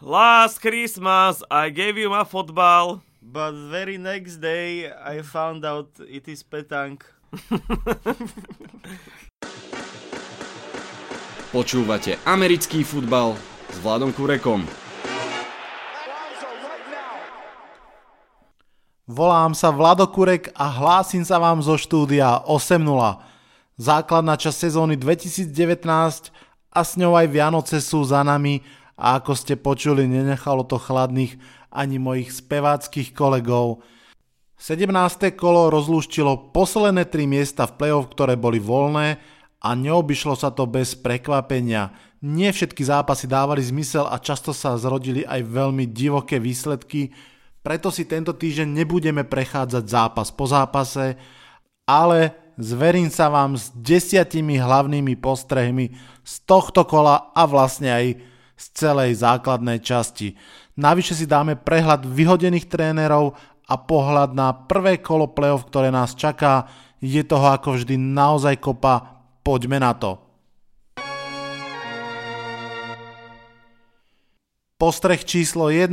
Last Christmas I gave you my football. But very next day I found out it is petank. Počúvate americký futbal s Vladom Kurekom. Volám sa Vlado Kurek a hlásim sa vám zo štúdia 8.0. Základná časť sezóny 2019 a s ňou aj Vianoce sú za nami a ako ste počuli, nenechalo to chladných ani mojich speváckých kolegov. 17. kolo rozlúštilo posledné tri miesta v play-off, ktoré boli voľné a neobyšlo sa to bez prekvapenia. Nie všetky zápasy dávali zmysel a často sa zrodili aj veľmi divoké výsledky, preto si tento týždeň nebudeme prechádzať zápas po zápase, ale zverím sa vám s desiatimi hlavnými postrehmi z tohto kola a vlastne aj z celej základnej časti. Navyše si dáme prehľad vyhodených trénerov a pohľad na prvé kolo playoff, ktoré nás čaká. Je toho ako vždy naozaj kopa. Poďme na to. Postreh číslo 1.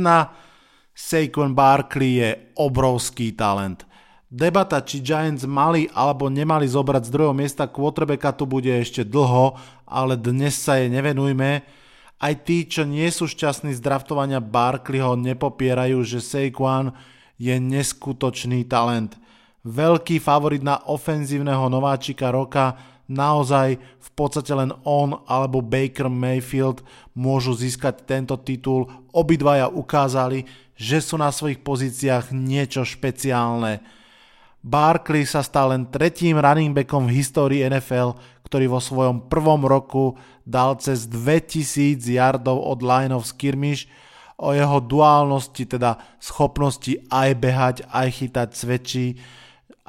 Saquon Barkley je obrovský talent. Debata, či Giants mali alebo nemali zobrať z druhého miesta quarterbacka tu bude ešte dlho, ale dnes sa jej nevenujme. Aj tí, čo nie sú šťastní z draftovania Barkleyho, nepopierajú, že Saquon je neskutočný talent. Veľký favorit na ofenzívneho nováčika roka, naozaj v podstate len on alebo Baker Mayfield môžu získať tento titul. Obidvaja ukázali, že sú na svojich pozíciách niečo špeciálne Barkley sa stal len tretím running backom v histórii NFL, ktorý vo svojom prvom roku dal cez 2000 yardov od line of skirmish. O jeho duálnosti, teda schopnosti aj behať, aj chytať svedčí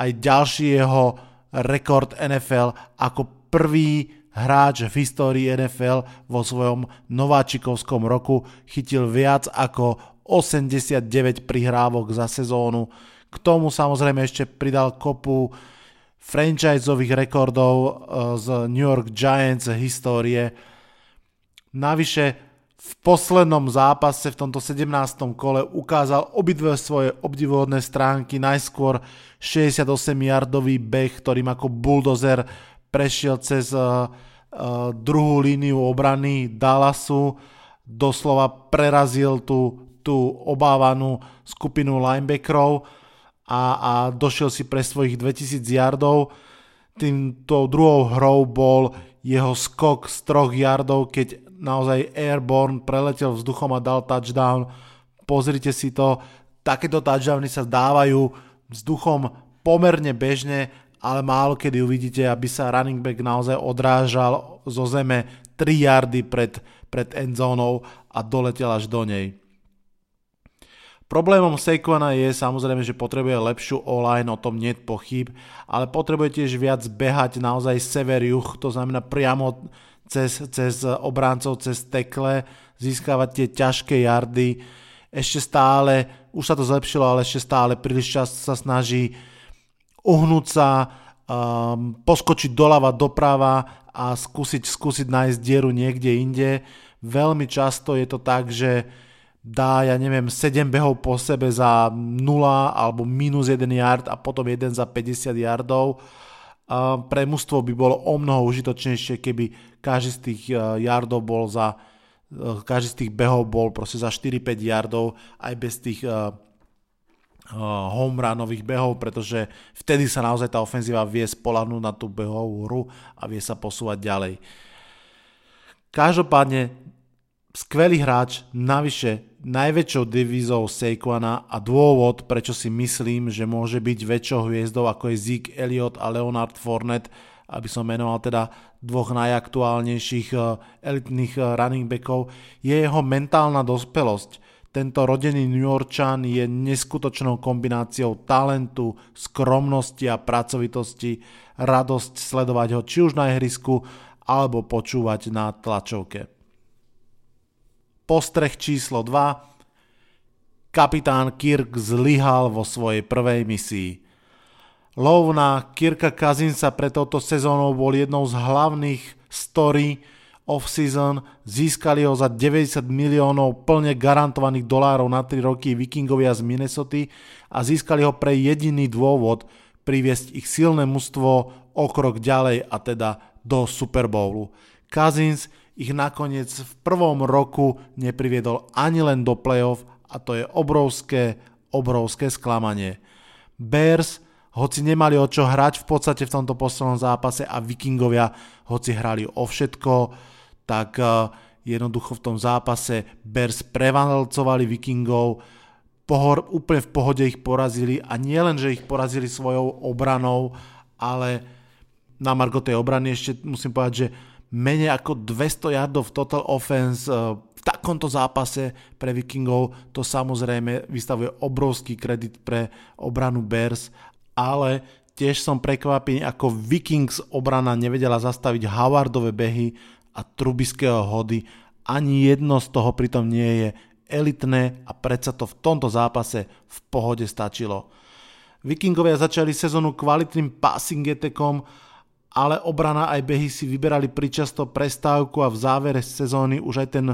aj ďalší jeho rekord NFL ako prvý hráč v histórii NFL vo svojom nováčikovskom roku chytil viac ako 89 prihrávok za sezónu k tomu samozrejme ešte pridal kopu franchiseových rekordov eh, z New York Giants histórie. Navyše v poslednom zápase v tomto 17. kole ukázal obidve svoje obdivuhodné stránky. Najskôr 68-yardový beh, ktorým ako bulldozer prešiel cez uh, uh, druhú líniu obrany Dallasu, doslova prerazil tú, tú obávanú skupinu linebackerov a, a došiel si pre svojich 2000 yardov. Týmto druhou hrou bol jeho skok z troch yardov, keď naozaj Airborne preletel vzduchom a dal touchdown. Pozrite si to, takéto touchdowny sa dávajú vzduchom pomerne bežne, ale málo kedy uvidíte, aby sa running back naozaj odrážal zo zeme 3 yardy pred, pred endzónou a doletel až do nej. Problémom Saquona je samozrejme, že potrebuje lepšiu online, o tom nie pochyb, ale potrebuje tiež viac behať naozaj sever-juh, to znamená priamo cez, cez obráncov, cez tekle, získavať tie ťažké jardy. Ešte stále, už sa to zlepšilo, ale ešte stále príliš čas sa snaží uhnúť sa, um, poskočiť doľava, doprava a skúsiť, skúsiť nájsť dieru niekde inde. Veľmi často je to tak, že dá, ja neviem, 7 behov po sebe za 0 alebo minus 1 yard a potom jeden za 50 yardov. Pre mužstvo by bolo o mnoho užitočnejšie, keby každý z tých e, yardov bol za e, každý z tých behov bol proste za 4-5 yardov aj bez tých uh, home runových behov, pretože vtedy sa naozaj tá ofenzíva vie spolahnúť na tú behovú hru a vie sa posúvať ďalej. Každopádne skvelý hráč, navyše najväčšou divízou Saquona a dôvod, prečo si myslím, že môže byť väčšou hviezdou ako je Zeke Elliott a Leonard Fournette, aby som menoval teda dvoch najaktuálnejších eh, elitných eh, running backov, je jeho mentálna dospelosť. Tento rodený New Yorkčan je neskutočnou kombináciou talentu, skromnosti a pracovitosti, radosť sledovať ho či už na ihrisku, alebo počúvať na tlačovke. Postreh číslo 2. Kapitán Kirk zlyhal vo svojej prvej misii. Lov na Kirka Kazinsa pre touto sezónou bol jednou z hlavných story off-season, získali ho za 90 miliónov plne garantovaných dolárov na 3 roky Vikingovia z Minnesota a získali ho pre jediný dôvod priviesť ich silné mužstvo o krok ďalej a teda do Super Bowlu. Cousins ich nakoniec v prvom roku nepriviedol ani len do playoff a to je obrovské, obrovské sklamanie. Bears, hoci nemali o čo hrať v podstate v tomto poslednom zápase a Vikingovia, hoci hrali o všetko, tak eh, jednoducho v tom zápase Bears prevalcovali Vikingov, pohor, úplne v pohode ich porazili a nie len, že ich porazili svojou obranou, ale na margo tej obrany ešte musím povedať, že menej ako 200 yardov total offense eh, v takomto zápase pre Vikingov, to samozrejme vystavuje obrovský kredit pre obranu Bears, ale tiež som prekvapený, ako Vikings obrana nevedela zastaviť Howardové behy a Trubiského hody. Ani jedno z toho pritom nie je elitné a predsa to v tomto zápase v pohode stačilo. Vikingovia začali sezónu kvalitným passing attackom, ale obrana aj behy si vyberali pričasto prestávku a v závere sezóny už aj ten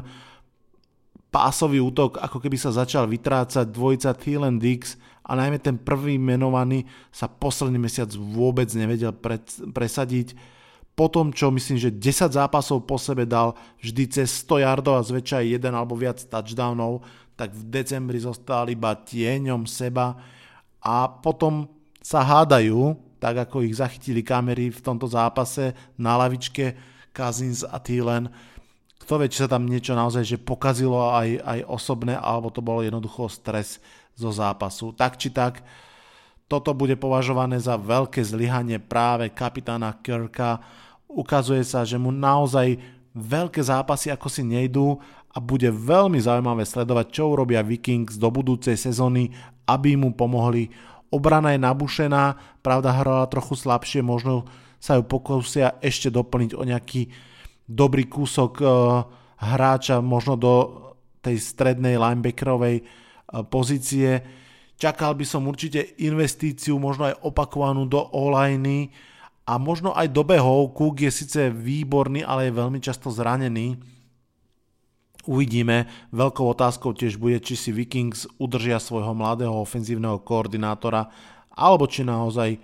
pásový útok ako keby sa začal vytrácať dvojica Thielen Dix a najmä ten prvý menovaný sa posledný mesiac vôbec nevedel presadiť. Po tom, čo myslím, že 10 zápasov po sebe dal vždy cez 100 yardov a zväčša jeden alebo viac touchdownov, tak v decembri zostal iba tieňom seba a potom sa hádajú, tak ako ich zachytili kamery v tomto zápase na lavičke Cousins a Thielen kto vie, či sa tam niečo naozaj že pokazilo aj, aj osobné, alebo to bolo jednoducho stres zo zápasu. Tak či tak, toto bude považované za veľké zlyhanie práve kapitána Kirka. Ukazuje sa, že mu naozaj veľké zápasy ako si nejdú a bude veľmi zaujímavé sledovať, čo urobia Vikings do budúcej sezóny, aby mu pomohli. Obrana je nabušená, pravda hrala trochu slabšie, možno sa ju pokúsia ešte doplniť o nejaký dobrý kúsok uh, hráča možno do tej strednej linebackerovej uh, pozície. Čakal by som určite investíciu, možno aj opakovanú do online a možno aj do behov. Cook je síce výborný, ale je veľmi často zranený. Uvidíme. Veľkou otázkou tiež bude, či si Vikings udržia svojho mladého ofenzívneho koordinátora, alebo či naozaj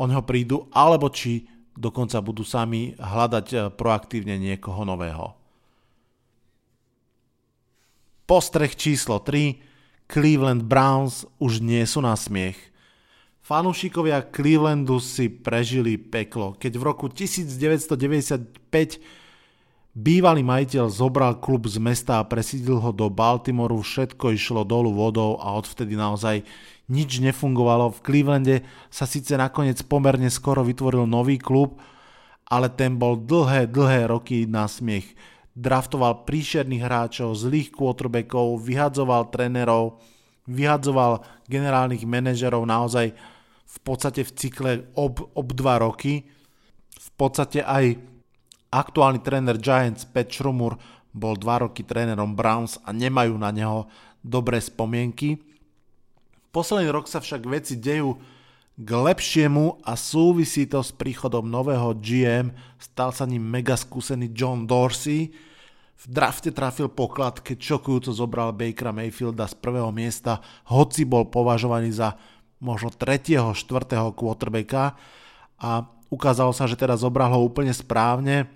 o neho prídu, alebo či dokonca budú sami hľadať eh, proaktívne niekoho nového. Postreh číslo 3. Cleveland Browns už nie sú na smiech. Fanúšikovia Clevelandu si prežili peklo, keď v roku 1995 bývalý majiteľ zobral klub z mesta a presídil ho do Baltimoru, všetko išlo dolu vodou a odvtedy naozaj nič nefungovalo. V Clevelande sa síce nakoniec pomerne skoro vytvoril nový klub, ale ten bol dlhé, dlhé roky na smiech. Draftoval príšerných hráčov, zlých quarterbackov, vyhadzoval trénerov, vyhadzoval generálnych manažerov naozaj v podstate v cykle ob, ob dva roky. V podstate aj aktuálny tréner Giants Pat Šrumur bol dva roky trénerom Browns a nemajú na neho dobré spomienky. Posledný rok sa však veci dejú k lepšiemu a súvisí to s príchodom nového GM, stal sa ním mega skúsený John Dorsey. V drafte trafil poklad, keď šokujúco zobral Bakera Mayfielda z prvého miesta, hoci bol považovaný za možno 3. 4. quarterbacka a ukázalo sa, že teraz zobral ho úplne správne.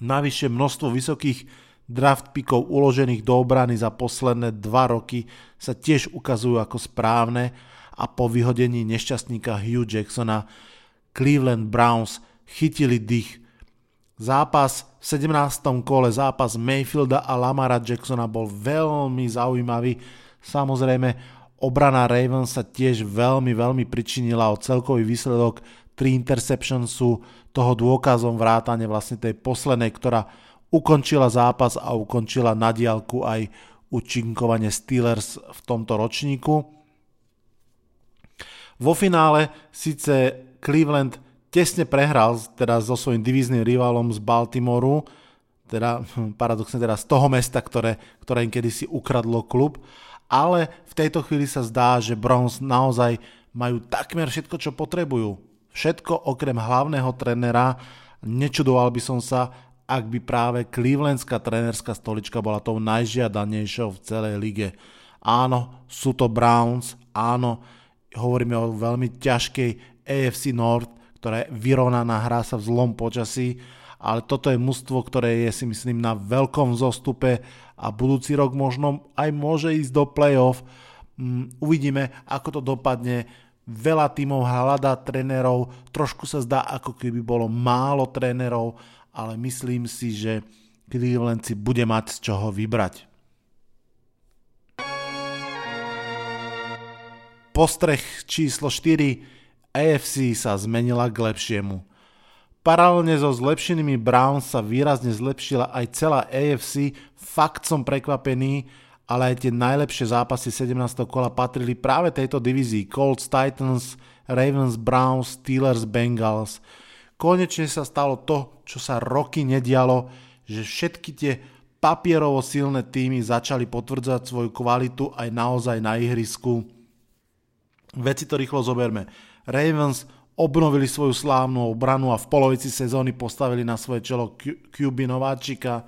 Navyše množstvo vysokých draft pickov uložených do obrany za posledné dva roky sa tiež ukazujú ako správne a po vyhodení nešťastníka Hugh Jacksona Cleveland Browns chytili dých. Zápas v 17. kole, zápas Mayfielda a Lamara Jacksona bol veľmi zaujímavý. Samozrejme, obrana Ravens sa tiež veľmi, veľmi pričinila o celkový výsledok. 3 interceptions sú toho dôkazom vrátane vlastne tej poslednej, ktorá ukončila zápas a ukončila na diálku aj účinkovanie Steelers v tomto ročníku. Vo finále síce Cleveland tesne prehral teda so svojím divíznym rivalom z Baltimoru, teda paradoxne teda z toho mesta, ktoré, ktoré im kedysi ukradlo klub, ale v tejto chvíli sa zdá, že Browns naozaj majú takmer všetko, čo potrebujú. Všetko okrem hlavného trenera. Nečudoval by som sa, ak by práve clevelandská trénerská stolička bola tou najžiadanejšou v celej lige. Áno, sú to Browns, áno, hovoríme o veľmi ťažkej AFC North, ktorá je vyrovnaná, hrá sa v zlom počasí, ale toto je mužstvo, ktoré je si myslím na veľkom zostupe a budúci rok možno aj môže ísť do playoff. Mm, uvidíme, ako to dopadne. Veľa tímov hľadá trénerov, trošku sa zdá, ako keby bolo málo trénerov, ale myslím si, že Cleveland si bude mať z čoho vybrať. Postreh číslo 4. AFC sa zmenila k lepšiemu. Paralelne so zlepšenými Browns sa výrazne zlepšila aj celá AFC. Fakt som prekvapený, ale aj tie najlepšie zápasy 17. kola patrili práve tejto divízii. Colts, Titans, Ravens, Browns, Steelers, Bengals. Konečne sa stalo to, čo sa roky nedialo, že všetky tie papierovo silné týmy začali potvrdzať svoju kvalitu aj naozaj na ihrisku. Veci to rýchlo zoberme. Ravens obnovili svoju slávnu obranu a v polovici sezóny postavili na svoje čelo QB Nováčika.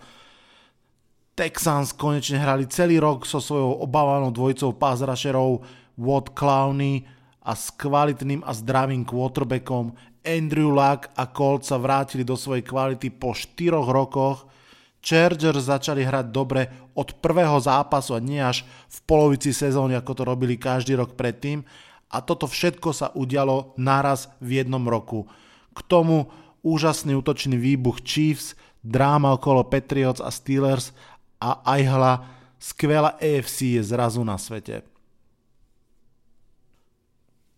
Texans konečne hrali celý rok so svojou obávanou dvojicou pass rusherov Watt Clowney a s kvalitným a zdravým quarterbackom Andrew Luck a Colt sa vrátili do svojej kvality po 4 rokoch. Chargers začali hrať dobre od prvého zápasu a nie až v polovici sezóny, ako to robili každý rok predtým. A toto všetko sa udialo naraz v jednom roku. K tomu úžasný útočný výbuch Chiefs, dráma okolo Patriots a Steelers a aj hla skvelá AFC je zrazu na svete.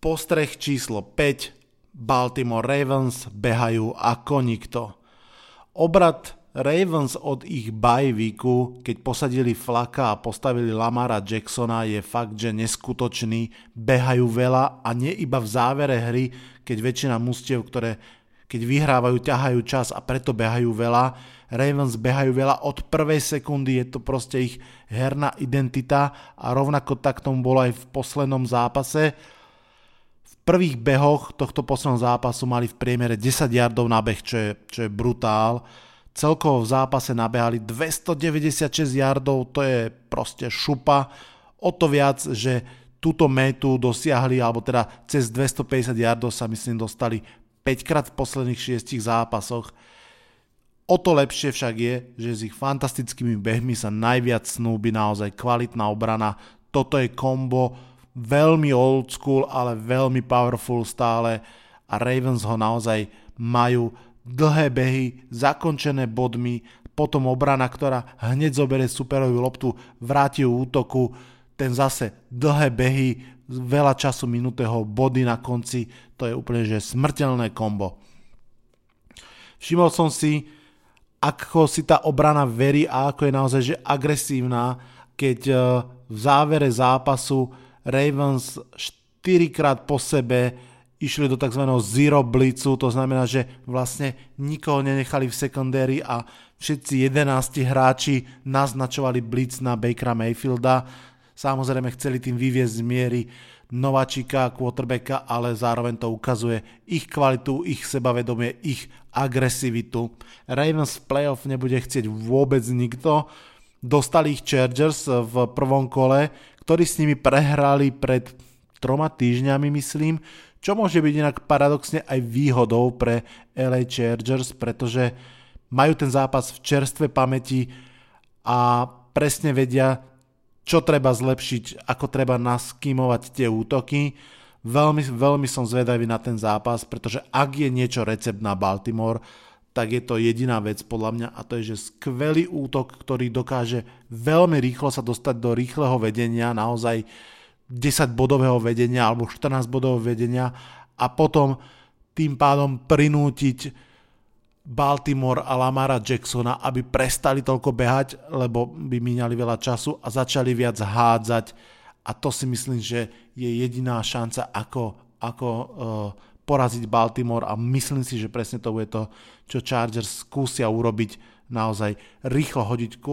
Postreh číslo 5 Baltimore Ravens behajú ako nikto. Obrad Ravens od ich bajvíku, keď posadili Flaka a postavili Lamara Jacksona, je fakt, že neskutočný. Behajú veľa a nie iba v závere hry, keď väčšina mustiev, ktoré keď vyhrávajú, ťahajú čas a preto behajú veľa. Ravens behajú veľa od prvej sekundy, je to proste ich herná identita a rovnako tak tomu bolo aj v poslednom zápase prvých behoch tohto posledného zápasu mali v priemere 10 yardov na beh, čo je, čo je brutál. Celkovo v zápase nabehali 296 yardov, to je proste šupa. O to viac, že túto metu dosiahli, alebo teda cez 250 yardov sa myslím dostali 5 krát v posledných 6 zápasoch. O to lepšie však je, že s ich fantastickými behmi sa najviac snúbi naozaj kvalitná obrana. Toto je kombo, veľmi old school, ale veľmi powerful stále a Ravens ho naozaj majú dlhé behy, zakončené bodmi, potom obrana, ktorá hneď zoberie superovú loptu, vráti ju útoku, ten zase dlhé behy, veľa času minutého, body na konci, to je úplne že smrteľné kombo. Všimol som si, ako si tá obrana verí a ako je naozaj že agresívna, keď eh, v závere zápasu Ravens 4 krát po sebe išli do tzv. zero blitzu, to znamená, že vlastne nikoho nenechali v secondary a všetci 11 hráči naznačovali blitz na Bakera Mayfielda. Samozrejme chceli tým vyviezť z miery nováčika, quarterbacka, ale zároveň to ukazuje ich kvalitu, ich sebavedomie, ich agresivitu. Ravens v playoff nebude chcieť vôbec nikto. Dostali ich Chargers v prvom kole, ktorí s nimi prehrali pred troma týždňami, myslím, čo môže byť inak paradoxne aj výhodou pre LA Chargers, pretože majú ten zápas v čerstve pamäti a presne vedia, čo treba zlepšiť, ako treba naskýmovať tie útoky. Veľmi, veľmi som zvedavý na ten zápas, pretože ak je niečo recept na Baltimore, tak je to jediná vec podľa mňa a to je, že skvelý útok, ktorý dokáže veľmi rýchlo sa dostať do rýchleho vedenia, naozaj 10 bodového vedenia alebo 14 bodového vedenia a potom tým pádom prinútiť Baltimore a Lamara Jacksona, aby prestali toľko behať, lebo by míňali veľa času a začali viac hádzať a to si myslím, že je jediná šanca, ako, ako uh, poraziť Baltimore a myslím si, že presne to bude to, čo Chargers skúsia urobiť, naozaj rýchlo hodiť uh,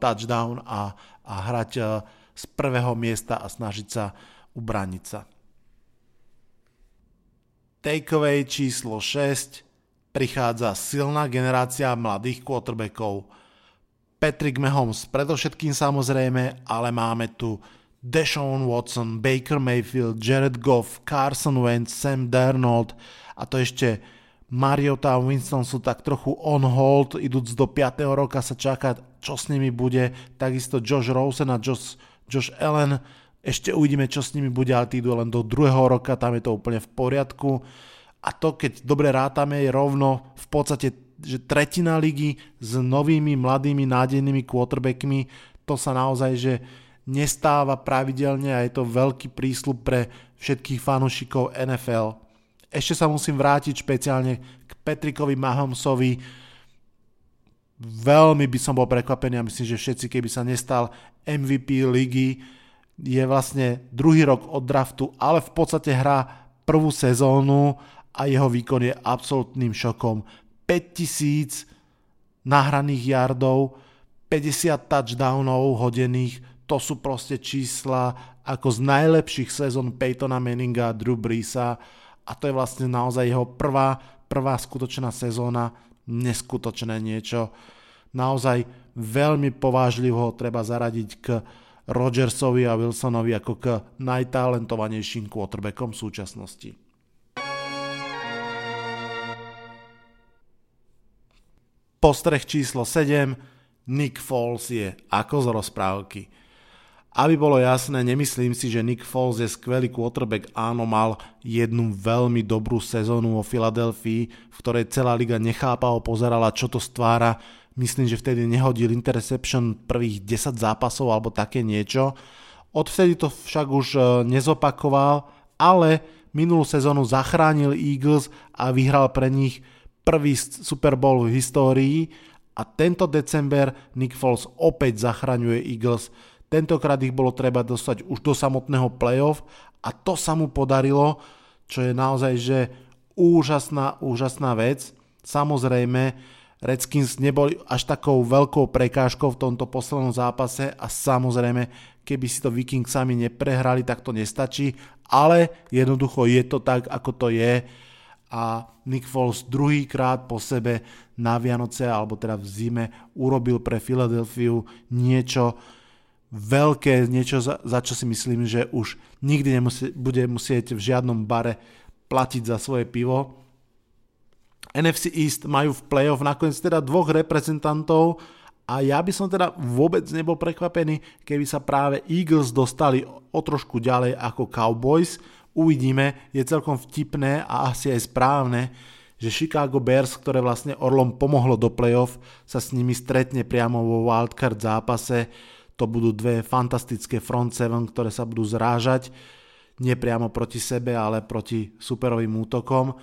touchdown a, a hrať uh, z prvého miesta a snažiť sa ubrániť sa. Takeaway číslo 6. prichádza silná generácia mladých quarterbackov. Patrick Mahomes predovšetkým samozrejme, ale máme tu Deshaun Watson, Baker Mayfield, Jared Goff, Carson Wentz, Sam Darnold a to ešte Mariota a Winston sú tak trochu on hold, idúc do 5. roka sa čaká, čo s nimi bude, takisto Josh Rosen a Josh, Josh Allen, ešte uvidíme, čo s nimi bude, ale tí idú len do druhého roka, tam je to úplne v poriadku. A to, keď dobre rátame, je rovno v podstate, že tretina ligy s novými, mladými, nádejnými quarterbackmi, to sa naozaj, že nestáva pravidelne a je to veľký prísľub pre všetkých fanúšikov NFL. Ešte sa musím vrátiť špeciálne k Petrikovi Mahomesovi. Veľmi by som bol prekvapený a myslím, že všetci, keby sa nestal MVP ligy, je vlastne druhý rok od draftu, ale v podstate hrá prvú sezónu a jeho výkon je absolútnym šokom. 5000 nahraných yardov, 50 touchdownov hodených, to sú proste čísla ako z najlepších sezón Peytona Manninga a Drew Breesa a to je vlastne naozaj jeho prvá, prvá skutočná sezóna, neskutočné niečo. Naozaj veľmi povážlivo treba zaradiť k Rodgersovi a Wilsonovi ako k najtalentovanejším quarterbackom v súčasnosti. Postreh číslo 7. Nick Foles je ako z rozprávky. Aby bolo jasné, nemyslím si, že Nick Foles je skvelý quarterback. Áno, mal jednu veľmi dobrú sezónu vo Filadelfii, v ktorej celá liga nechápavo pozerala, čo to stvára. Myslím, že vtedy nehodil interception prvých 10 zápasov alebo také niečo. Odvtedy to však už e, nezopakoval, ale minulú sezónu zachránil Eagles a vyhral pre nich prvý Super Bowl v histórii a tento december Nick Foles opäť zachraňuje Eagles Tentokrát ich bolo treba dostať už do samotného playoff a to sa mu podarilo, čo je naozaj že úžasná, úžasná vec. Samozrejme, Redskins neboli až takou veľkou prekážkou v tomto poslednom zápase a samozrejme, keby si to Vikings sami neprehrali, tak to nestačí, ale jednoducho je to tak, ako to je a Nick Foles druhýkrát po sebe na Vianoce alebo teda v zime urobil pre Filadelfiu niečo, veľké, niečo za, za čo si myslím, že už nikdy nemusí, bude musieť v žiadnom bare platiť za svoje pivo. NFC East majú v playoff nakoniec teda dvoch reprezentantov a ja by som teda vôbec nebol prekvapený, keby sa práve Eagles dostali o trošku ďalej ako Cowboys. Uvidíme, je celkom vtipné a asi aj správne, že Chicago Bears, ktoré vlastne Orlom pomohlo do playoff, sa s nimi stretne priamo vo wildcard zápase to budú dve fantastické front seven, ktoré sa budú zrážať nie priamo proti sebe, ale proti superovým útokom.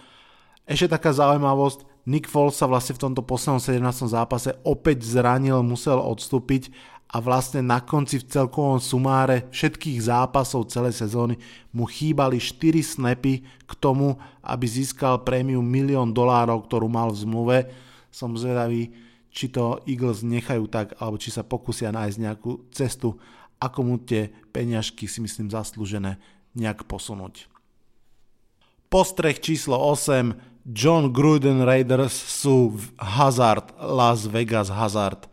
Ešte taká zaujímavosť, Nick Foles sa vlastne v tomto poslednom 17. zápase opäť zranil, musel odstúpiť a vlastne na konci v celkovom sumáre všetkých zápasov celej sezóny mu chýbali 4 snapy k tomu, aby získal prémiu milión dolárov, ktorú mal v zmluve. Som zvedavý, či to Eagles nechajú tak, alebo či sa pokusia nájsť nejakú cestu, ako mu tie peňažky si myslím zaslúžené nejak posunúť. Postreh číslo 8. John Gruden Raiders sú Hazard, Las Vegas Hazard.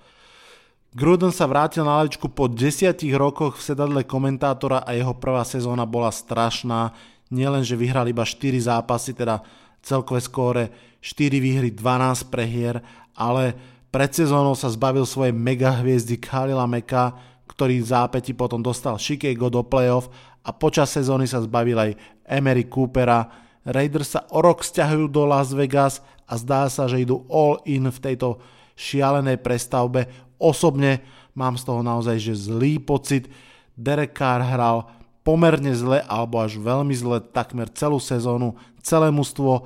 Gruden sa vrátil na lavičku po desiatich rokoch v sedadle komentátora a jeho prvá sezóna bola strašná. Nielen, že vyhrali iba 4 zápasy, teda celkové skóre 4 výhry, 12 prehier, ale pred sezónou sa zbavil svojej mega hviezdy Khalila Meka, ktorý v zápäti potom dostal Chicago do playoff a počas sezóny sa zbavil aj Emery Coopera. Raiders sa o rok stiahujú do Las Vegas a zdá sa, že idú all in v tejto šialenej prestavbe. Osobne mám z toho naozaj že zlý pocit. Derek Carr hral pomerne zle alebo až veľmi zle takmer celú sezónu. Celé mužstvo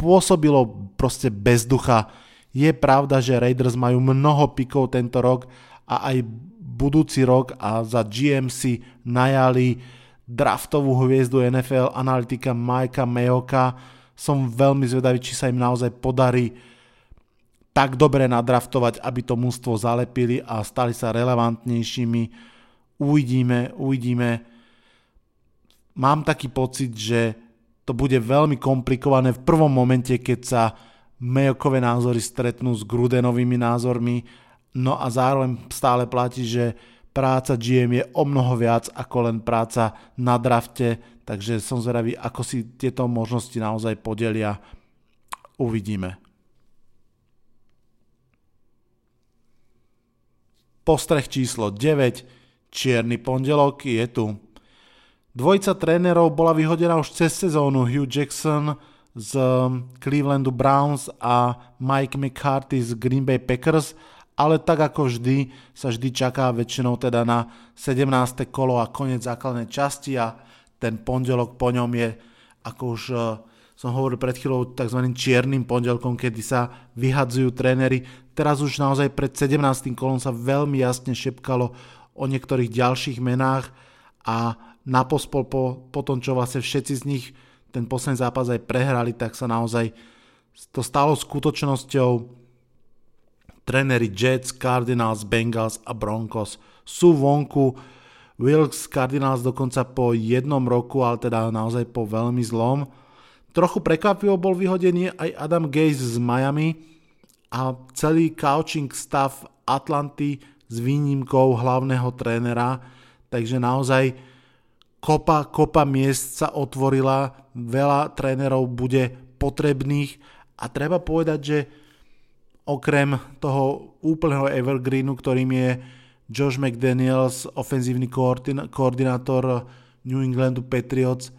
pôsobilo proste bez ducha je pravda, že Raiders majú mnoho pikov tento rok a aj budúci rok a za GMC najali draftovú hviezdu NFL analytika Majka Mayoka. Som veľmi zvedavý, či sa im naozaj podarí tak dobre nadraftovať, aby to mústvo zalepili a stali sa relevantnejšími. Uvidíme, uvidíme. Mám taký pocit, že to bude veľmi komplikované v prvom momente, keď sa Mejokové názory stretnú s Grudenovými názormi, no a zároveň stále platí, že práca GM je o mnoho viac ako len práca na drafte, takže som zvedavý, ako si tieto možnosti naozaj podelia. Uvidíme. Postreh číslo 9, čierny pondelok je tu. Dvojica trénerov bola vyhodená už cez sezónu Hugh Jackson z Clevelandu Browns a Mike McCarthy z Green Bay Packers, ale tak ako vždy sa vždy čaká väčšinou teda na 17. kolo a koniec základnej časti a ten pondelok po ňom je, ako už uh, som hovoril pred chvíľou, tzv. čiernym pondelkom, kedy sa vyhadzujú tréneri. Teraz už naozaj pred 17. kolom sa veľmi jasne šepkalo o niektorých ďalších menách a na pospol po, po tom, čo vlastne všetci z nich ten posledný zápas aj prehrali, tak sa naozaj to stalo skutočnosťou. Tréneri Jets, Cardinals, Bengals a Broncos sú vonku. Wilkes Cardinals dokonca po jednom roku, ale teda naozaj po veľmi zlom. Trochu prekvapivo bol vyhodený aj Adam Gaze z Miami a celý coaching stav Atlanty s výnimkou hlavného trénera, takže naozaj kopa, kopa miest sa otvorila, veľa trénerov bude potrebných a treba povedať, že okrem toho úplného evergreenu, ktorým je Josh McDaniels, ofenzívny koordinátor New Englandu Patriots,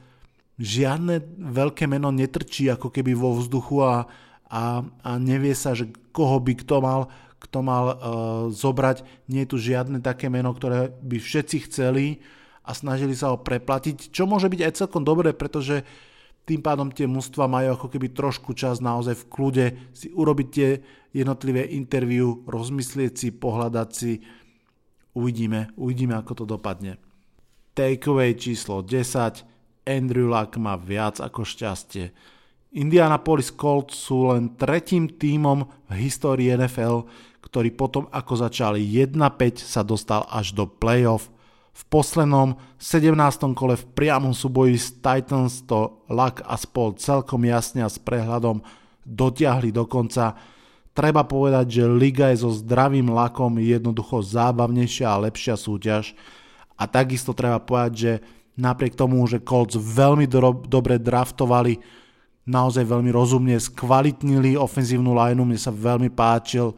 žiadne veľké meno netrčí ako keby vo vzduchu a, a, a nevie sa, že koho by kto mal, kto mal uh, zobrať. Nie je tu žiadne také meno, ktoré by všetci chceli a snažili sa ho preplatiť, čo môže byť aj celkom dobré, pretože tým pádom tie mužstva majú ako keby trošku čas naozaj v kľude si urobiť tie jednotlivé interview, rozmyslieť si, pohľadať si. Uvidíme, uvidíme ako to dopadne. Takeaway číslo 10 Andrew Luck má viac ako šťastie. Indianapolis Colts sú len tretím tímom v histórii NFL, ktorý potom ako začali 1-5 sa dostal až do playoff. V poslednom 17. kole v priamom súboji s Titans to Luck a spol celkom jasne a s prehľadom dotiahli do konca. Treba povedať, že liga je so zdravým lakom jednoducho zábavnejšia a lepšia súťaž. A takisto treba povedať, že napriek tomu, že Colts veľmi do, dobre draftovali, naozaj veľmi rozumne skvalitnili ofenzívnu lineu, mne sa veľmi páčil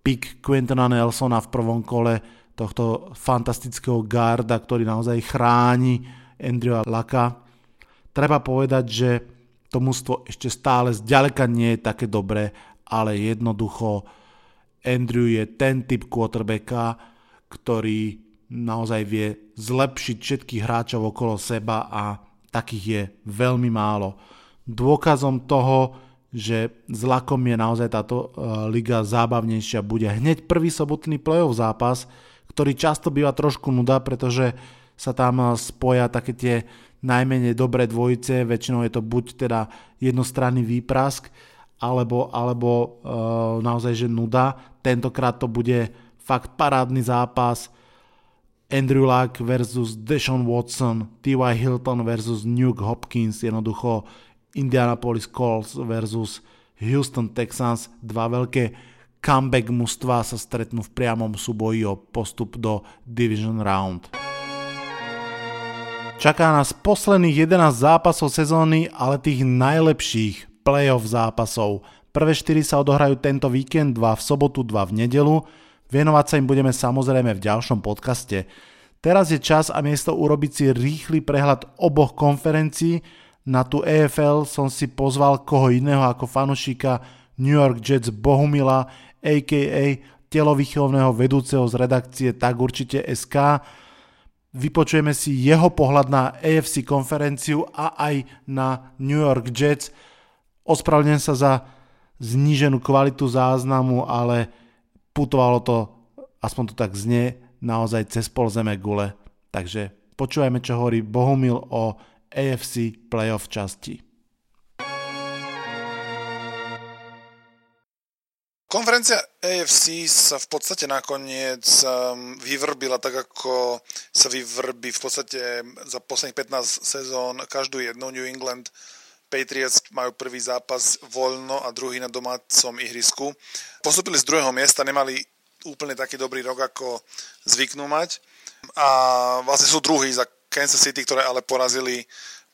pick Quintana Nelsona v prvom kole, tohto fantastického garda, ktorý naozaj chráni Andrewa Laka. Treba povedať, že to mužstvo ešte stále zďaleka nie je také dobré, ale jednoducho Andrew je ten typ quarterbacka, ktorý naozaj vie zlepšiť všetkých hráčov okolo seba a takých je veľmi málo. Dôkazom toho, že s Lakom je naozaj táto e, liga zábavnejšia, bude hneď prvý sobotný playoff zápas, ktorý často býva trošku nuda, pretože sa tam e, spoja také tie najmenej dobré dvojice, väčšinou je to buď teda jednostranný výprask, alebo, alebo e, naozaj že nuda. Tentokrát to bude fakt parádny zápas, Andrew Luck versus Deshaun Watson, T.Y. Hilton versus Nuke Hopkins, jednoducho Indianapolis Colts versus Houston Texans, dva veľké comeback mužstva sa stretnú v priamom súboji o postup do Division Round. Čaká nás posledných 11 zápasov sezóny, ale tých najlepších playoff zápasov. Prvé 4 sa odohrajú tento víkend, 2 v sobotu, 2 v nedelu. Venovať sa im budeme samozrejme v ďalšom podcaste. Teraz je čas a miesto urobiť si rýchly prehľad oboch konferencií. Na tú EFL som si pozval koho iného ako fanušika New York Jets Bohumila, a.k.a. telovýchovného vedúceho z redakcie Tak určite SK. Vypočujeme si jeho pohľad na AFC konferenciu a aj na New York Jets. Ospravedlňujem sa za zníženú kvalitu záznamu, ale putovalo to, aspoň to tak znie, naozaj cez pol zeme gule. Takže počúvajme, čo hovorí Bohumil o AFC playoff časti. Konferencia AFC sa v podstate nakoniec um, vyvrbila tak, ako sa vyvrbí v podstate za posledných 15 sezón každú jednu New England Patriots majú prvý zápas voľno a druhý na domácom ihrisku. Postupili z druhého miesta, nemali úplne taký dobrý rok, ako zvyknú mať. A vlastne sú druhý za Kansas City, ktoré ale porazili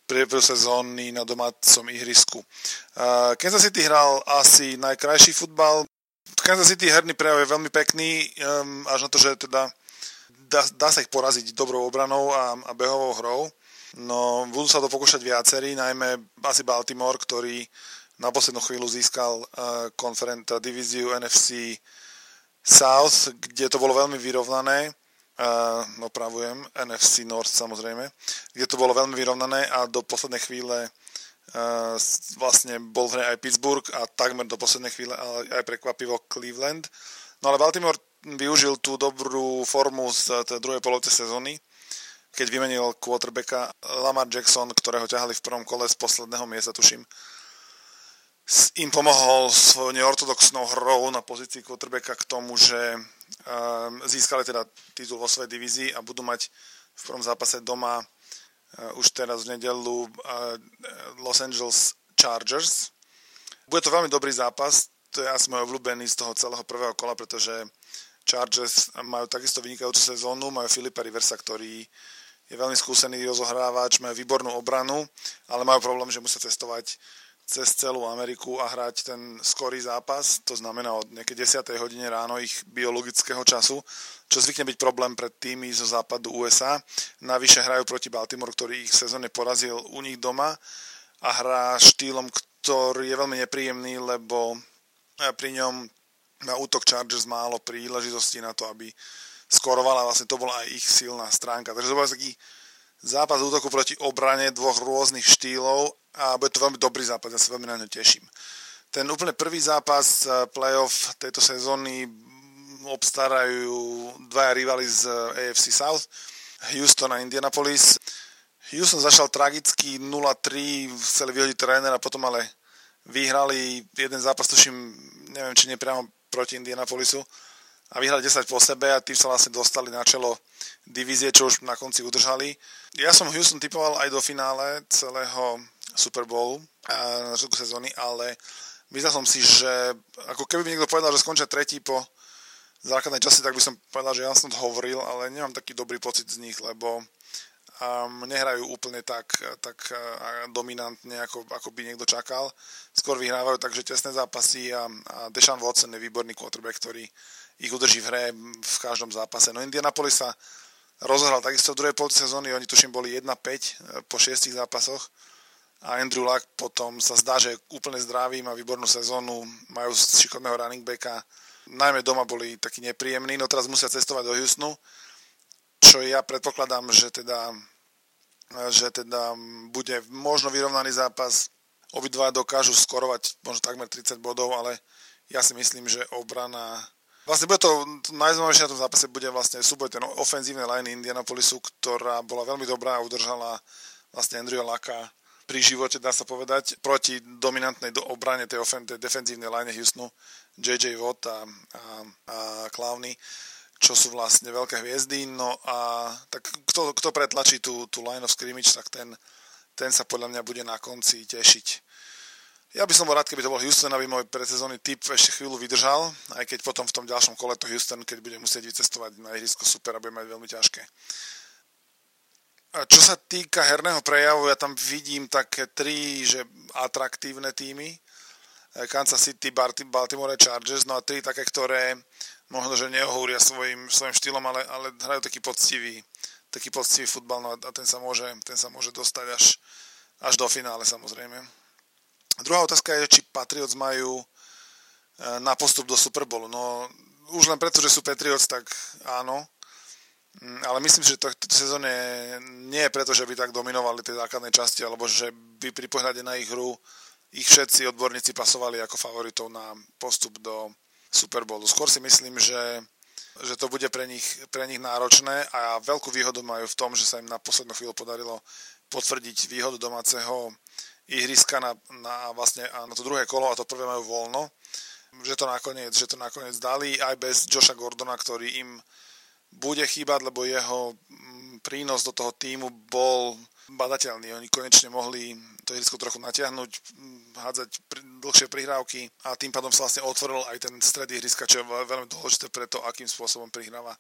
priebehu sezóny na domácom ihrisku. Uh, Kansas City hral asi najkrajší futbal. Kansas City herný prejav je veľmi pekný, um, až na to, že teda dá, dá sa ich poraziť dobrou obranou a, a behovou hrou. No, budú sa to pokúšať viacerí, najmä asi Baltimore, ktorý na poslednú chvíľu získal uh, konferent, divíziu NFC South, kde to bolo veľmi vyrovnané uh, opravujem, NFC North samozrejme, kde to bolo veľmi vyrovnané a do poslednej chvíle uh, vlastne bol hre aj Pittsburgh a takmer do poslednej chvíle aj prekvapivo Cleveland. No ale Baltimore využil tú dobrú formu z tej druhej polovice sezóny, keď vymenil quarterbacka Lamar Jackson, ktorého ťahali v prvom kole z posledného miesta, tuším, im pomohol svojou neortodoxnou hrou na pozícii quarterbacka k tomu, že um, získali teda titul vo svojej divízii a budú mať v prvom zápase doma už teraz v nedelu uh, Los Angeles Chargers. Bude to veľmi dobrý zápas, to je asi môj obľúbený z toho celého prvého kola, pretože Chargers majú takisto vynikajúcu sezónu, majú Filipa Riversa, ktorý je veľmi skúsený rozohrávač, majú výbornú obranu, ale majú problém, že musia cestovať cez celú Ameriku a hrať ten skorý zápas, to znamená od nejaké 10. hodine ráno ich biologického času, čo zvykne byť problém pre týmy zo západu USA. Navyše hrajú proti Baltimore, ktorý ich v sezóne porazil u nich doma a hrá štýlom, ktorý je veľmi nepríjemný, lebo eh, pri ňom na útok Chargers málo príležitosti na to, aby skorovala, vlastne to bola aj ich silná stránka. Takže to bol taký zápas útoku proti obrane dvoch rôznych štýlov a bude to veľmi dobrý zápas, ja sa veľmi na ňo teším. Ten úplne prvý zápas eh, playoff tejto sezóny obstarajú dvaja rivali z eh, AFC South, Houston a Indianapolis. Houston začal tragicky 0-3, chceli vyhodiť trénera, potom ale vyhrali jeden zápas, tuším, neviem, či nepriamo proti Indianapolisu a vyhrali 10 po sebe a tým sa vlastne dostali na čelo divízie, čo už na konci udržali. Ja som Houston typoval aj do finále celého Super Bowl na začiatku sezóny, ale myslel som si, že ako keby mi niekto povedal, že skončia tretí po základnej časti, tak by som povedal, že ja som to hovoril, ale nemám taký dobrý pocit z nich, lebo um, nehrajú úplne tak, tak uh, dominantne, ako, ako by niekto čakal. Skôr vyhrávajú takže tesné zápasy a, a Deshaun Watson je výborný quarterback, ktorý ich udrží v hre v každom zápase. No Indianapolis sa rozohral takisto v druhej polovici sezóny, oni tuším boli 1-5 uh, po šiestich zápasoch. A Andrew Luck potom sa zdá, že je úplne zdravý, má výbornú sezónu, majú šikovného running backa, najmä doma boli takí nepríjemní, no teraz musia cestovať do Houstonu, čo ja predpokladám, že teda, že teda bude možno vyrovnaný zápas, obidva dokážu skorovať možno takmer 30 bodov, ale ja si myslím, že obrana Vlastne bude to, najzaujímavejšie na tom zápase bude vlastne súboj ten ofenzívnej line Indianapolisu, ktorá bola veľmi dobrá a udržala vlastne Andrew Laka pri živote, dá sa povedať, proti dominantnej do obrane tej, ofen- tej defenzívnej line Houstonu, JJ Watt a, a, a Clowney, čo sú vlastne veľké hviezdy. No a tak kto, kto pretlačí tú, tú line of scrimmage, tak ten, ten sa podľa mňa bude na konci tešiť. Ja by som bol rád, keby to bol Houston, aby môj predsezónny typ ešte chvíľu vydržal, aj keď potom v tom ďalšom kole to Houston, keď bude musieť vycestovať na ihrisko super a bude mať veľmi ťažké. Čo sa týka herného prejavu, ja tam vidím také tri že atraktívne týmy. Kansas City, Baltimore Chargers, no a tri také, ktoré možno, že neohúria svojim, svojim štýlom, ale, ale hrajú taký poctivý, taký poctivý futbal no a ten sa môže, ten sa môže dostať až, až do finále samozrejme. Druhá otázka je, či Patriots majú e, na postup do Super Bowlu. No už len preto, že sú Patriots, tak áno, Mm, ale myslím, že to, to sezóne nie je preto, že by tak dominovali tie základné časti, alebo že by pri pohľade na ich hru ich všetci odborníci pasovali ako favoritov na postup do Super Bowlu. Skôr si myslím, že, že to bude pre nich, pre nich náročné a veľkú výhodu majú v tom, že sa im na poslednú chvíľu podarilo potvrdiť výhodu domáceho ihriska na, na, vlastne, na to druhé kolo a to prvé majú voľno. Že to nakoniec, že to nakoniec dali aj bez Joša Gordona, ktorý im bude chýbať, lebo jeho mm, prínos do toho týmu bol badateľný. Oni konečne mohli to ihrisko trochu natiahnuť, hádzať dlhšie prihrávky a tým pádom sa vlastne otvoril aj ten stred ihriska, čo je veľmi dôležité pre to, akým spôsobom prihráva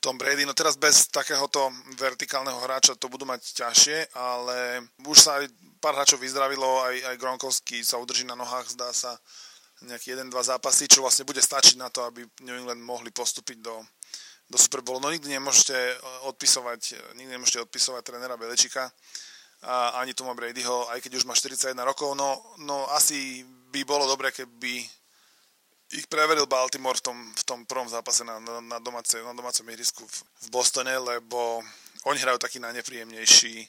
Tom Brady. No teraz bez takéhoto vertikálneho hráča to budú mať ťažšie, ale už sa aj pár hráčov vyzdravilo, aj, aj Gronkovský sa udrží na nohách, zdá sa nejaký jeden, dva zápasy, čo vlastne bude stačiť na to, aby New England mohli postúpiť do, do Super Bowl. No nikdy nemôžete odpisovať, nikdy nemôžete odpisovať trénera Belečika a ani Toma Bradyho, aj keď už má 41 rokov, no, no asi by bolo dobre, keby ich preveril Baltimore v tom, v tom prvom zápase na, na, na, domáce, na domácom ihrisku v, v Bostone, lebo oni hrajú taký najnepríjemnejší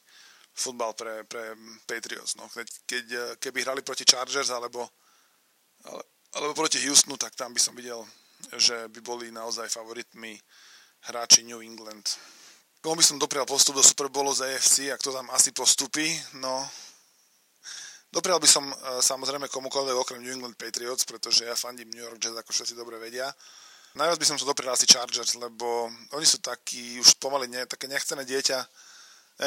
futbal pre, pre Patriots. No. Keď, keď, keby hrali proti Chargers alebo, ale, alebo proti Houstonu, tak tam by som videl, že by boli naozaj favoritmi hráči New England. Komu by som doprial postup do Super Bowlu z AFC, ak to tam asi postupí, no Doprial by som e, samozrejme komukoľvek okrem New England Patriots, pretože ja fandím New York Jets, ako všetci dobre vedia. Najviac by som sa doprial asi Chargers, lebo oni sú takí už pomaly ne, také nechcené dieťa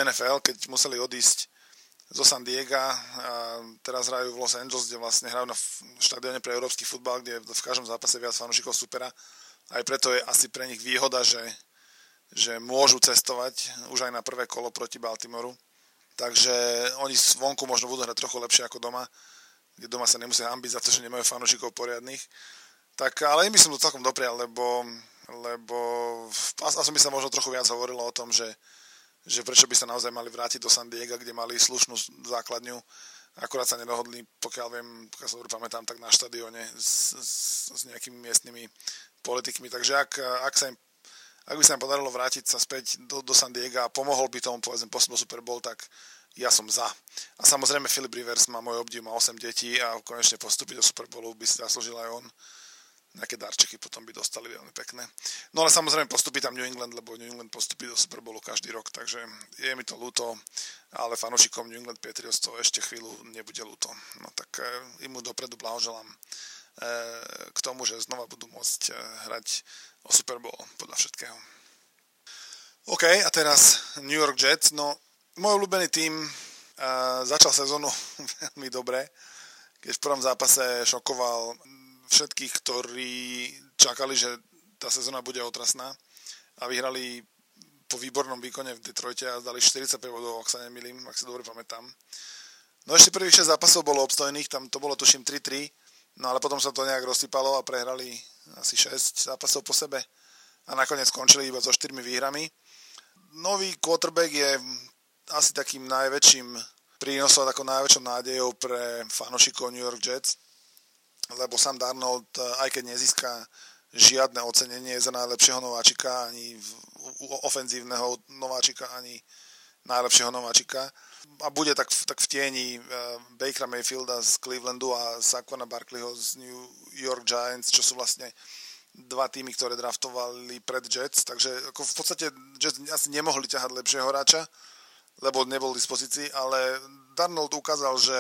NFL, keď museli odísť zo San Diego a teraz hrajú v Los Angeles, kde vlastne hrajú na štadióne pre európsky futbal, kde v každom zápase viac fanúšikov supera. Aj preto je asi pre nich výhoda, že, že môžu cestovať už aj na prvé kolo proti Baltimoru takže oni zvonku možno budú hrať trochu lepšie ako doma, kde doma sa nemusia hambiť za to, že nemajú fanúšikov poriadnych. Tak, ale im by som to celkom doprial, lebo, lebo asi by sa možno trochu viac hovorilo o tom, že, že prečo by sa naozaj mali vrátiť do San Diego, kde mali slušnú základňu. Akurát sa nedohodli, pokiaľ viem, pokiaľ sa dobre pamätám, tak na štadióne s, s, s nejakými miestnymi politikmi. Takže ak, ak sa im ak by sa im podarilo vrátiť sa späť do, do San Diego a pomohol by tomu povedzme postup Super Bowl, tak ja som za. A samozrejme Philip Rivers má môj obdiv, má 8 detí a konečne postúpiť do Super Bowlu by si zaslúžil aj on. Nejaké darčeky potom by dostali veľmi pekné. No ale samozrejme postupí tam New England, lebo New England postupí do Super Bowlu každý rok, takže je mi to ľúto, ale fanúšikom New England Patriots to ešte chvíľu nebude ľúto. No tak eh, im mu dopredu blahoželám eh, k tomu, že znova budú môcť eh, hrať o Super Bowl, podľa všetkého. OK, a teraz New York Jets. No, môj obľúbený tým uh, začal sezónu veľmi dobre, keď v prvom zápase šokoval všetkých, ktorí čakali, že tá sezóna bude otrasná a vyhrali po výbornom výkone v Detroite a dali 45 bodov, ak sa nemýlim, ak si dobre pamätám. No ešte prvých 6 zápasov bolo obstojných, tam to bolo tuším 3-3, no ale potom sa to nejak rozsypalo a prehrali asi 6 zápasov po sebe a nakoniec skončili iba so 4 výhrami. Nový quarterback je asi takým najväčším prínosom, ako najväčšou nádejou pre fanošikov New York Jets, lebo Sam Darnold, aj keď nezíska žiadne ocenenie za najlepšieho nováčika, ani ofenzívneho nováčika, ani najlepšieho nováčika. A bude tak, tak v tieni uh, Bakera Mayfielda z Clevelandu a Saquona Barkleyho z New York Giants, čo sú vlastne dva týmy, ktoré draftovali pred Jets, takže ako v podstate Jets asi nemohli ťahať lepšieho hráča, lebo nebol v dispozícii, ale Darnold ukázal, že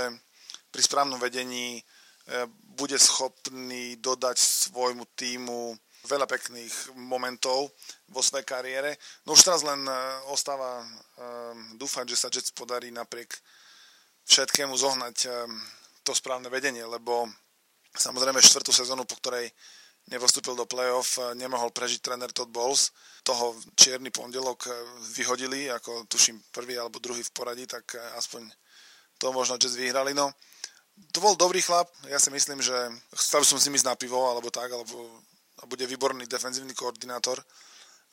pri správnom vedení uh, bude schopný dodať svojmu týmu veľa pekných momentov vo svojej kariére. No už teraz len e, ostáva um, dúfať, že sa Jets podarí napriek všetkému zohnať um, to správne vedenie, lebo samozrejme štvrtú sezónu, po ktorej nepostúpil do play-off, nemohol prežiť tréner Todd Bowles. Toho čierny pondelok vyhodili, ako tuším prvý alebo druhý v poradí, tak aspoň to možno Jets vyhrali. No, to bol dobrý chlap, ja si myslím, že chcel som s nimi ísť na pivo, alebo tak, alebo a bude výborný defenzívny koordinátor,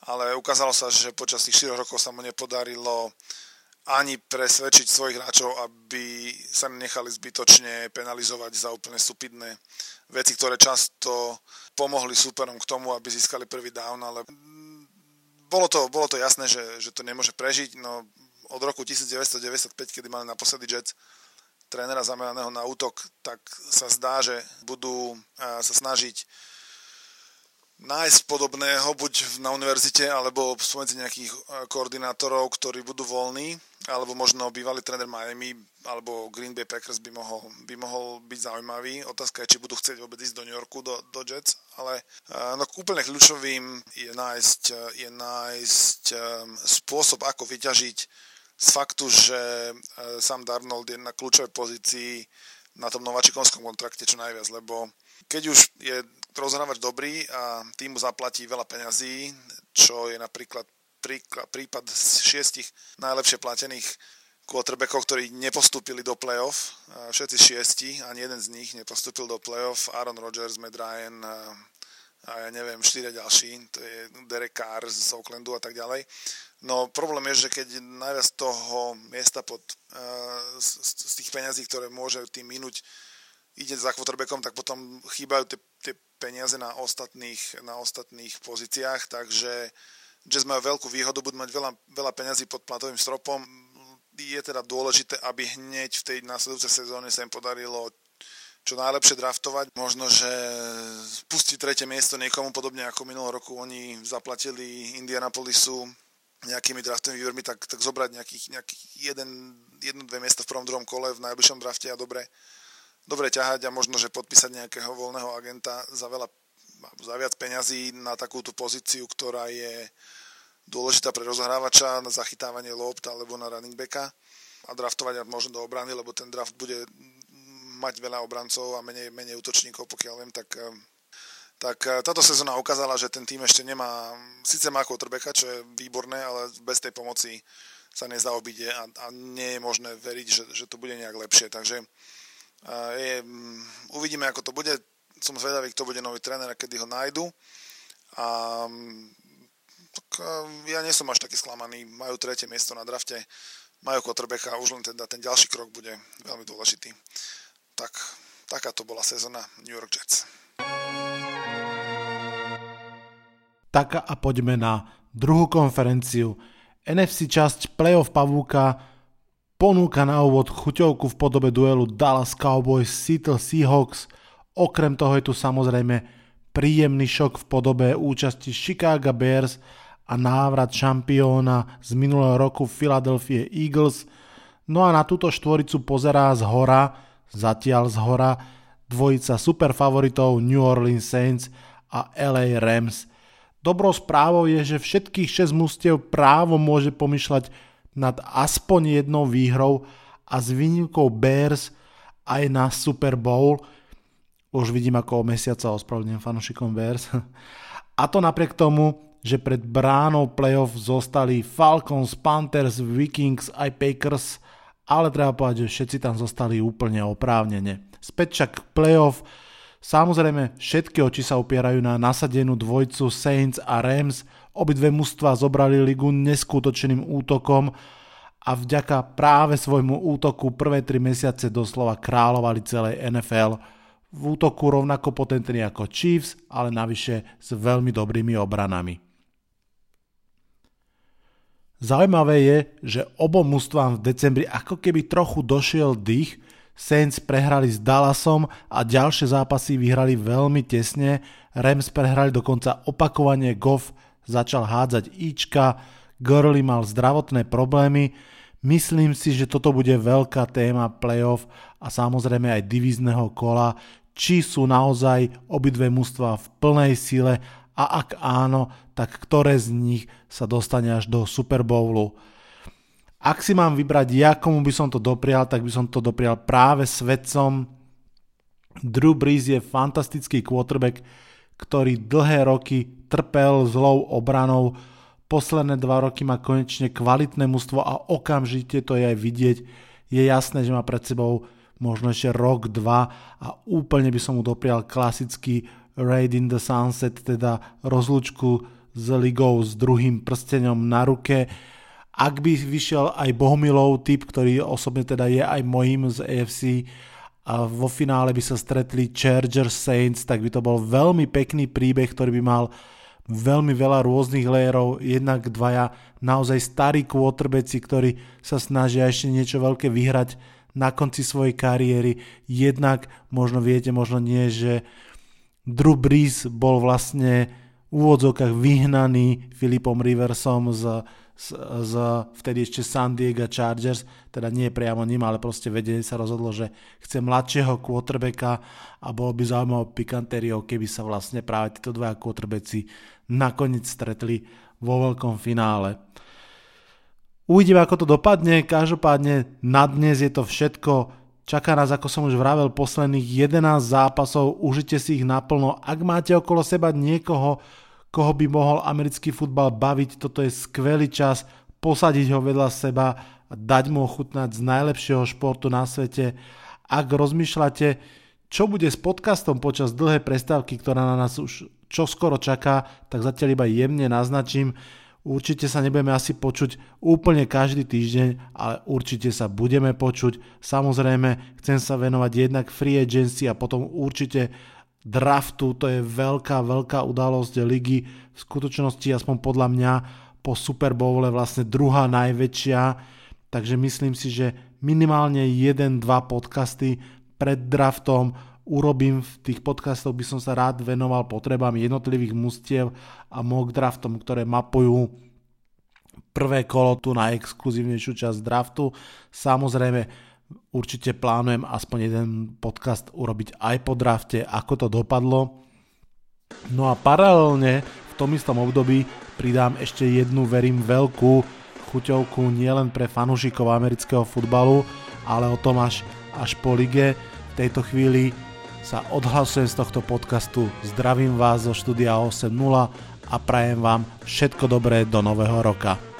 ale ukázalo sa, že počas tých 4 rokov sa mu nepodarilo ani presvedčiť svojich hráčov, aby sa nechali zbytočne penalizovať za úplne stupidné veci, ktoré často pomohli súperom k tomu, aby získali prvý down, ale bolo to, bolo to jasné, že, že to nemôže prežiť. No, od roku 1995, kedy mali naposledy Jets trénera zameraného na útok, tak sa zdá, že budú sa snažiť nájsť podobného, buď na univerzite, alebo spomedzi nejakých e, koordinátorov, ktorí budú voľní, alebo možno bývalý tréner Miami, alebo Green Bay Packers by mohol, by mohol byť zaujímavý. Otázka je, či budú chcieť vôbec ísť do New Yorku, do, do Jets, ale e, no, úplne kľúčovým je nájsť, je nájsť spôsob, ako vyťažiť z faktu, že Sam Darnold je na kľúčovej pozícii na tom nováčikovskom kontrakte čo najviac, lebo keď už je rozhrávač dobrý a tým mu zaplatí veľa peňazí, čo je napríklad prípad z šiestich najlepšie platených quarterbackov, ktorí nepostúpili do playoff. Všetci šiesti, ani jeden z nich nepostúpil do playoff. Aaron Rodgers, Matt Ryan a ja neviem, štyria ďalší, to je Derek Carr z Oaklandu a tak ďalej. No problém je, že keď najviac toho miesta pod, z, z tých peňazí, ktoré môže tým minúť, ide za quarterbackom, tak potom chýbajú tie, tie peniaze na ostatných, na ostatných pozíciách, takže Jazz majú veľkú výhodu, budú mať veľa, veľa peňazí pod platovým stropom. Je teda dôležité, aby hneď v tej následujúcej sezóne sa im podarilo čo najlepšie draftovať. Možno, že pustiť tretie miesto niekomu podobne ako minulý roku oni zaplatili Indianapolisu nejakými draftovými výbermi, tak, tak zobrať nejakých, nejakých jeden, jedno, dve miesta v prvom, druhom kole v najbližšom drafte a dobre, dobre ťahať a možno, že podpísať nejakého voľného agenta za veľa za viac peňazí na takúto pozíciu, ktorá je dôležitá pre rozhrávača na zachytávanie lopt alebo na running backa a draftovať možno do obrany, lebo ten draft bude mať veľa obrancov a menej, menej útočníkov, pokiaľ viem, tak tak eh, táto sezóna ukázala, že ten tým ešte nemá, síce má quarterbacka, čo je výborné, ale bez tej pomoci sa nezaobíde a, a nie je možné veriť, že, že to bude nejak lepšie. Takže eh, je, mm, uvidíme, ako to bude. Som zvedavý, kto bude nový tréner a kedy ho nájdu. A mm, tak ja nie som až taký sklamaný. Majú tretie miesto na drafte, majú quarterbacka a už len teda ten ďalší krok bude veľmi dôležitý. Tak, taká to bola sezóna New York Jets. Tak a poďme na druhú konferenciu. NFC časť playoff pavúka ponúka na úvod chuťovku v podobe duelu Dallas Cowboys Seattle Seahawks. Okrem toho je tu samozrejme príjemný šok v podobe účasti Chicago Bears a návrat šampióna z minulého roku Philadelphia Eagles. No a na túto štvoricu pozerá z hora, zatiaľ z hora, dvojica superfavoritov New Orleans Saints a LA Rams – Dobrou správou je, že všetkých 6 mustiev právo môže pomýšľať nad aspoň jednou výhrou a s výnimkou Bears aj na Super Bowl. Už vidím ako o mesiaca ospravedlňujem fanúšikom Bears. A to napriek tomu, že pred bránou playoff zostali Falcons, Panthers, Vikings aj Packers, ale treba povedať, že všetci tam zostali úplne oprávnene. Späť však playoff Samozrejme, všetky oči sa upierajú na nasadenú dvojcu Saints a Rams. Obidve mužstva zobrali ligu neskutočným útokom a vďaka práve svojmu útoku prvé tri mesiace doslova kráľovali celej NFL. V útoku rovnako potentní ako Chiefs, ale navyše s veľmi dobrými obranami. Zaujímavé je, že obom mužstvám v decembri ako keby trochu došiel dých, Saints prehrali s Dallasom a ďalšie zápasy vyhrali veľmi tesne. Rams prehrali dokonca opakovanie, Goff začal hádzať Ička, Gurley mal zdravotné problémy. Myslím si, že toto bude veľká téma playoff a samozrejme aj divízneho kola, či sú naozaj obidve mužstva v plnej sile a ak áno, tak ktoré z nich sa dostane až do Super Bowlu. Ak si mám vybrať ja, komu by som to doprial, tak by som to doprial práve svedcom. Drew Brees je fantastický quarterback, ktorý dlhé roky trpel zlou obranou. Posledné dva roky má konečne kvalitné mužstvo a okamžite to je aj vidieť. Je jasné, že má pred sebou možno ešte rok, dva a úplne by som mu doprial klasický Raid in the Sunset, teda rozlučku s ligou s druhým prstenom na ruke ak by vyšiel aj Bohumilov typ, ktorý osobne teda je aj mojím z AFC a vo finále by sa stretli Chargers Saints, tak by to bol veľmi pekný príbeh, ktorý by mal veľmi veľa rôznych lérov, jednak dvaja naozaj starí quarterbacki, ktorí sa snažia ešte niečo veľké vyhrať na konci svojej kariéry. Jednak, možno viete, možno nie, že Drew Brees bol vlastne v úvodzovkách vyhnaný Filipom Riversom z z, z vtedy ešte San Diego Chargers, teda nie priamo ním, ale proste vedenie sa rozhodlo, že chce mladšieho quarterbacka a bolo by zaujímavé pikantériou, keby sa vlastne práve títo dva quarterbacki nakoniec stretli vo veľkom finále. Uvidíme, ako to dopadne. Každopádne na dnes je to všetko. Čaká nás, ako som už vravel, posledných 11 zápasov. Užite si ich naplno. Ak máte okolo seba niekoho, koho by mohol americký futbal baviť, toto je skvelý čas posadiť ho vedľa seba a dať mu ochutnať z najlepšieho športu na svete. Ak rozmýšľate, čo bude s podcastom počas dlhej prestávky, ktorá na nás už čo skoro čaká, tak zatiaľ iba jemne naznačím, Určite sa nebudeme asi počuť úplne každý týždeň, ale určite sa budeme počuť. Samozrejme, chcem sa venovať jednak free agency a potom určite draftu. To je veľká, veľká udalosť ligy. V skutočnosti, aspoň podľa mňa, po Super Bowle vlastne druhá najväčšia. Takže myslím si, že minimálne 1-2 podcasty pred draftom urobím v tých podcastoch, by som sa rád venoval potrebám jednotlivých mustiev a mock draftom, ktoré mapujú prvé kolo tu na exkluzívnejšiu časť draftu. Samozrejme, určite plánujem aspoň jeden podcast urobiť aj po drafte, ako to dopadlo. No a paralelne v tom istom období pridám ešte jednu, verím, veľkú chuťovku nielen pre fanúšikov amerického futbalu, ale o tom až, až po lige. V tejto chvíli sa odhlasujem z tohto podcastu. Zdravím vás zo štúdia 8.0 a prajem vám všetko dobré do nového roka.